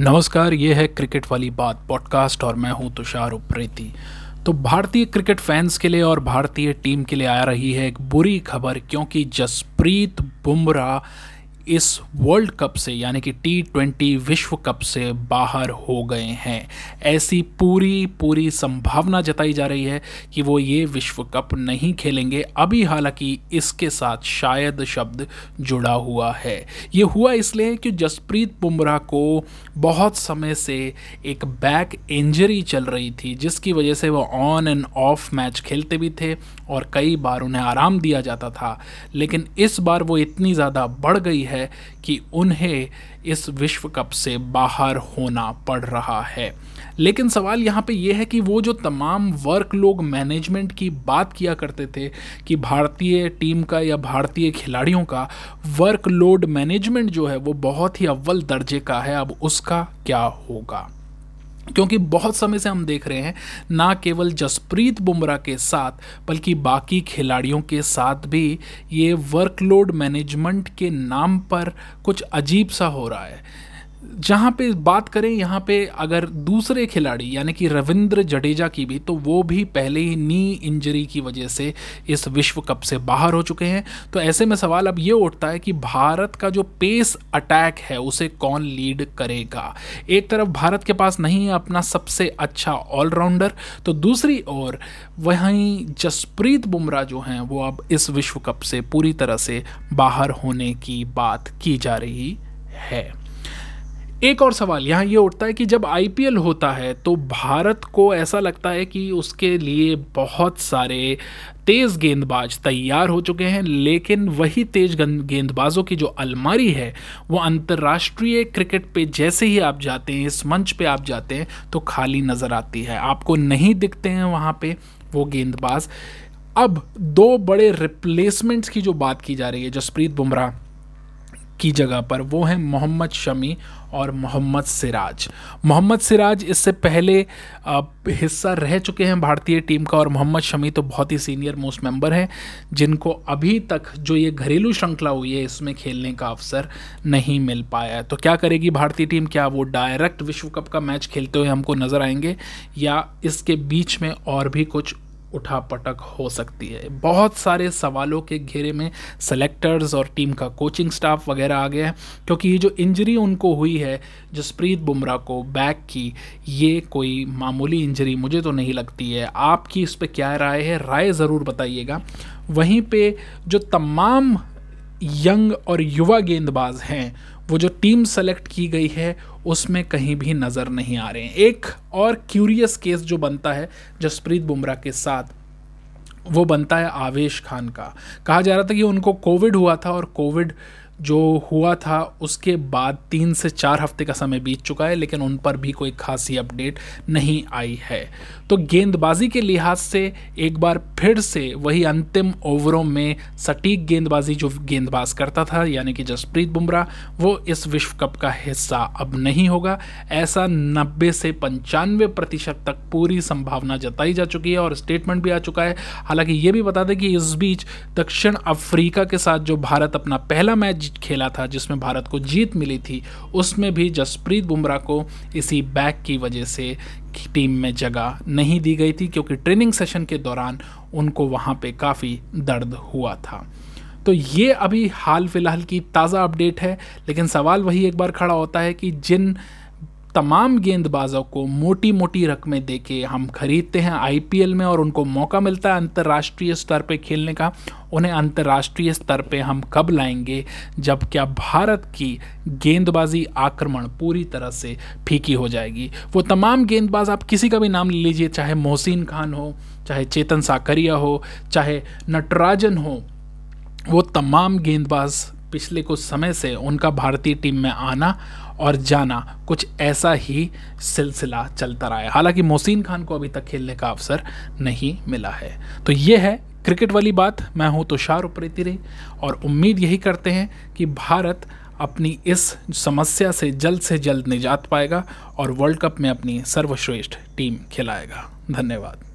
नमस्कार, ये है क्रिकेट वाली बात पॉडकास्ट और मैं हूँ तुषार उप्रेती। तो भारतीय क्रिकेट फैंस के लिए और भारतीय टीम के लिए आ रही है एक बुरी खबर, क्योंकि जसप्रीत बुमराह इस वर्ल्ड कप से, यानी कि टी ट्वेंटी विश्व कप से बाहर हो गए हैं। ऐसी पूरी पूरी संभावना जताई जा रही है कि वो ये विश्व कप नहीं खेलेंगे। अभी हालाँकि इसके साथ शायद शब्द जुड़ा हुआ है। ये हुआ इसलिए कि जसप्रीत बुमराह को बहुत समय से एक बैक इंजरी चल रही थी, जिसकी वजह से वो ऑन एंड ऑफ़ मैच खेलते भी थे और कई बार उन्हें आराम दिया जाता था। लेकिन इस बार वो इतनी ज़्यादा बढ़ गई है है कि उन्हें इस विश्व कप से बाहर होना पड़ रहा है। लेकिन सवाल यहाँ पे यह है कि वो जो तमाम वर्क लोग मैनेजमेंट की बात किया करते थे कि भारतीय टीम का या भारतीय खिलाड़ियों का वर्कलोड मैनेजमेंट जो है वो बहुत ही अव्वल दर्जे का है। अब उसका क्या होगा? क्योंकि बहुत समय से हम देख रहे हैं, ना केवल जसप्रीत बुमराह के साथ, बल्कि बाकी खिलाड़ियों के साथ भी ये वर्कलोड मैनेजमेंट के नाम पर कुछ अजीब सा हो रहा है। जहाँ पे बात करें, यहाँ पे अगर दूसरे खिलाड़ी, यानी कि रविंद्र जडेजा की भी तो वो भी पहले ही नी इंजरी की वजह से इस विश्व कप से बाहर हो चुके हैं। तो ऐसे में सवाल अब ये उठता है कि भारत का जो पेस अटैक है, उसे कौन लीड करेगा? एक तरफ़ भारत के पास नहीं है अपना सबसे अच्छा ऑलराउंडर तो दूसरी ओर वहीं जसप्रीत बुमराह जो हैं, वो अब इस विश्व कप से पूरी तरह से बाहर होने की बात की जा रही है। एक और सवाल, यहाँ ये उठता है कि जब आईपीएल होता है तो भारत को ऐसा लगता है कि उसके लिए बहुत सारे तेज़ गेंदबाज तैयार हो चुके हैं, लेकिन वही तेज गेंदबाजों की जो अलमारी है, वो अंतर्राष्ट्रीय क्रिकेट पे जैसे ही आप जाते हैं, इस मंच पे आप जाते हैं तो खाली नज़र आती है। आपको नहीं दिखते हैं वहाँ पे वो गेंदबाज। अब दो बड़े रिप्लेसमेंट्स की जो बात की जा रही है, जसप्रीत बुमराह। की जगह पर, वो हैं मोहम्मद शमी और मोहम्मद सिराज। मोहम्मद सिराज इससे पहले हिस्सा रह चुके हैं भारतीय टीम का और मोहम्मद शमी तो बहुत ही सीनियर, मोस्ट मेंबर हैं, जिनको अभी तक जो ये घरेलू श्रृंखला हुई है, इसमें खेलने का अवसर नहीं मिल पाया तो क्या करेगी भारतीय टीम? क्या वो डायरेक्ट विश्व कप का मैच खेलते हुए हमको नज़र आएँगे या इसके बीच में और भी कुछ उठापटक हो सकती है। बहुत सारे सवालों के घेरे में सेलेक्टर्स और टीम का कोचिंग स्टाफ वगैरह आ गया है, क्योंकि ये जो इंजरी उनको हुई है, जसप्रीत बुमराह को बैक की, ये कोई मामूली इंजरी मुझे तो नहीं लगती है। आपकी इस पर क्या राय है? राय ज़रूर बताइएगा। वहीं पे जो तमाम यंग और युवा गेंदबाज हैं। वो जो टीम सेलेक्ट की गई है, उसमें कहीं भी नज़र नहीं आ रहे हैं। एक और क्यूरियस केस जो बनता है, जसप्रीत बुमराह के साथ, वो बनता है आवेश खान का। कहा जा रहा था कि उनको कोविड हुआ था और कोविड जो हुआ था, उसके बाद तीन से चार हफ़्ते का समय बीत चुका है, लेकिन उन पर भी कोई खासी अपडेट नहीं आई है। तो गेंदबाजी के लिहाज से एक बार फिर से वही अंतिम ओवरों में सटीक गेंदबाजी जो गेंदबाज करता था, यानी कि जसप्रीत बुमराह, वो इस विश्व कप का हिस्सा अब नहीं होगा। ऐसा नब्बे से पंचानवे प्रतिशत तक पूरी संभावना जताई जा चुकी है और स्टेटमेंट भी आ चुका है। हालाँकि ये भी बता दें कि इस बीच दक्षिण अफ्रीका के साथ जो भारत अपना पहला खेला था, जिसमें भारत को जीत मिली थी, उसमें भी जसप्रीत बुमराह को इसी बैक की वजह से टीम में जगह नहीं दी गई थी, क्योंकि ट्रेनिंग सेशन के दौरान उनको वहाँ पे काफ़ी दर्द हुआ था। तो ये अभी हाल फ़िलहाल की ताज़ा अपडेट है, लेकिन सवाल वही एक बार खड़ा होता है कि जिन तमाम गेंदबाजों को मोटी मोटी रकमें दे के हम खरीदते हैं आईपीएल में और उनको मौका मिलता है अंतर्राष्ट्रीय स्तर पे खेलने का। उन्हें अंतर्राष्ट्रीय स्तर पे हम कब लाएँगे जब क्या भारत की गेंदबाजी आक्रमण पूरी तरह से फीकी हो जाएगी? वो तमाम गेंदबाज आप किसी का भी नाम ले लीजिए, चाहे मोहसिन खान हो, चाहे चेतन साकरिया हो, चाहे नटराजन हो, वो तमाम गेंदबाज पिछले कुछ समय से उनका भारतीय टीम में आना और जाना कुछ ऐसा ही सिलसिला चलता रहा है। हालाँकि मोहसिन खान को अभी तक खेलने का अवसर नहीं मिला है। तो ये है क्रिकेट वाली बात। मैं हूँ तुषार उप्रेती रे और उम्मीद यही करते हैं कि भारत अपनी इस समस्या से जल्द से जल्द निजात पाएगा और वर्ल्ड कप में अपनी सर्वश्रेष्ठ टीम खिलाएगा। धन्यवाद।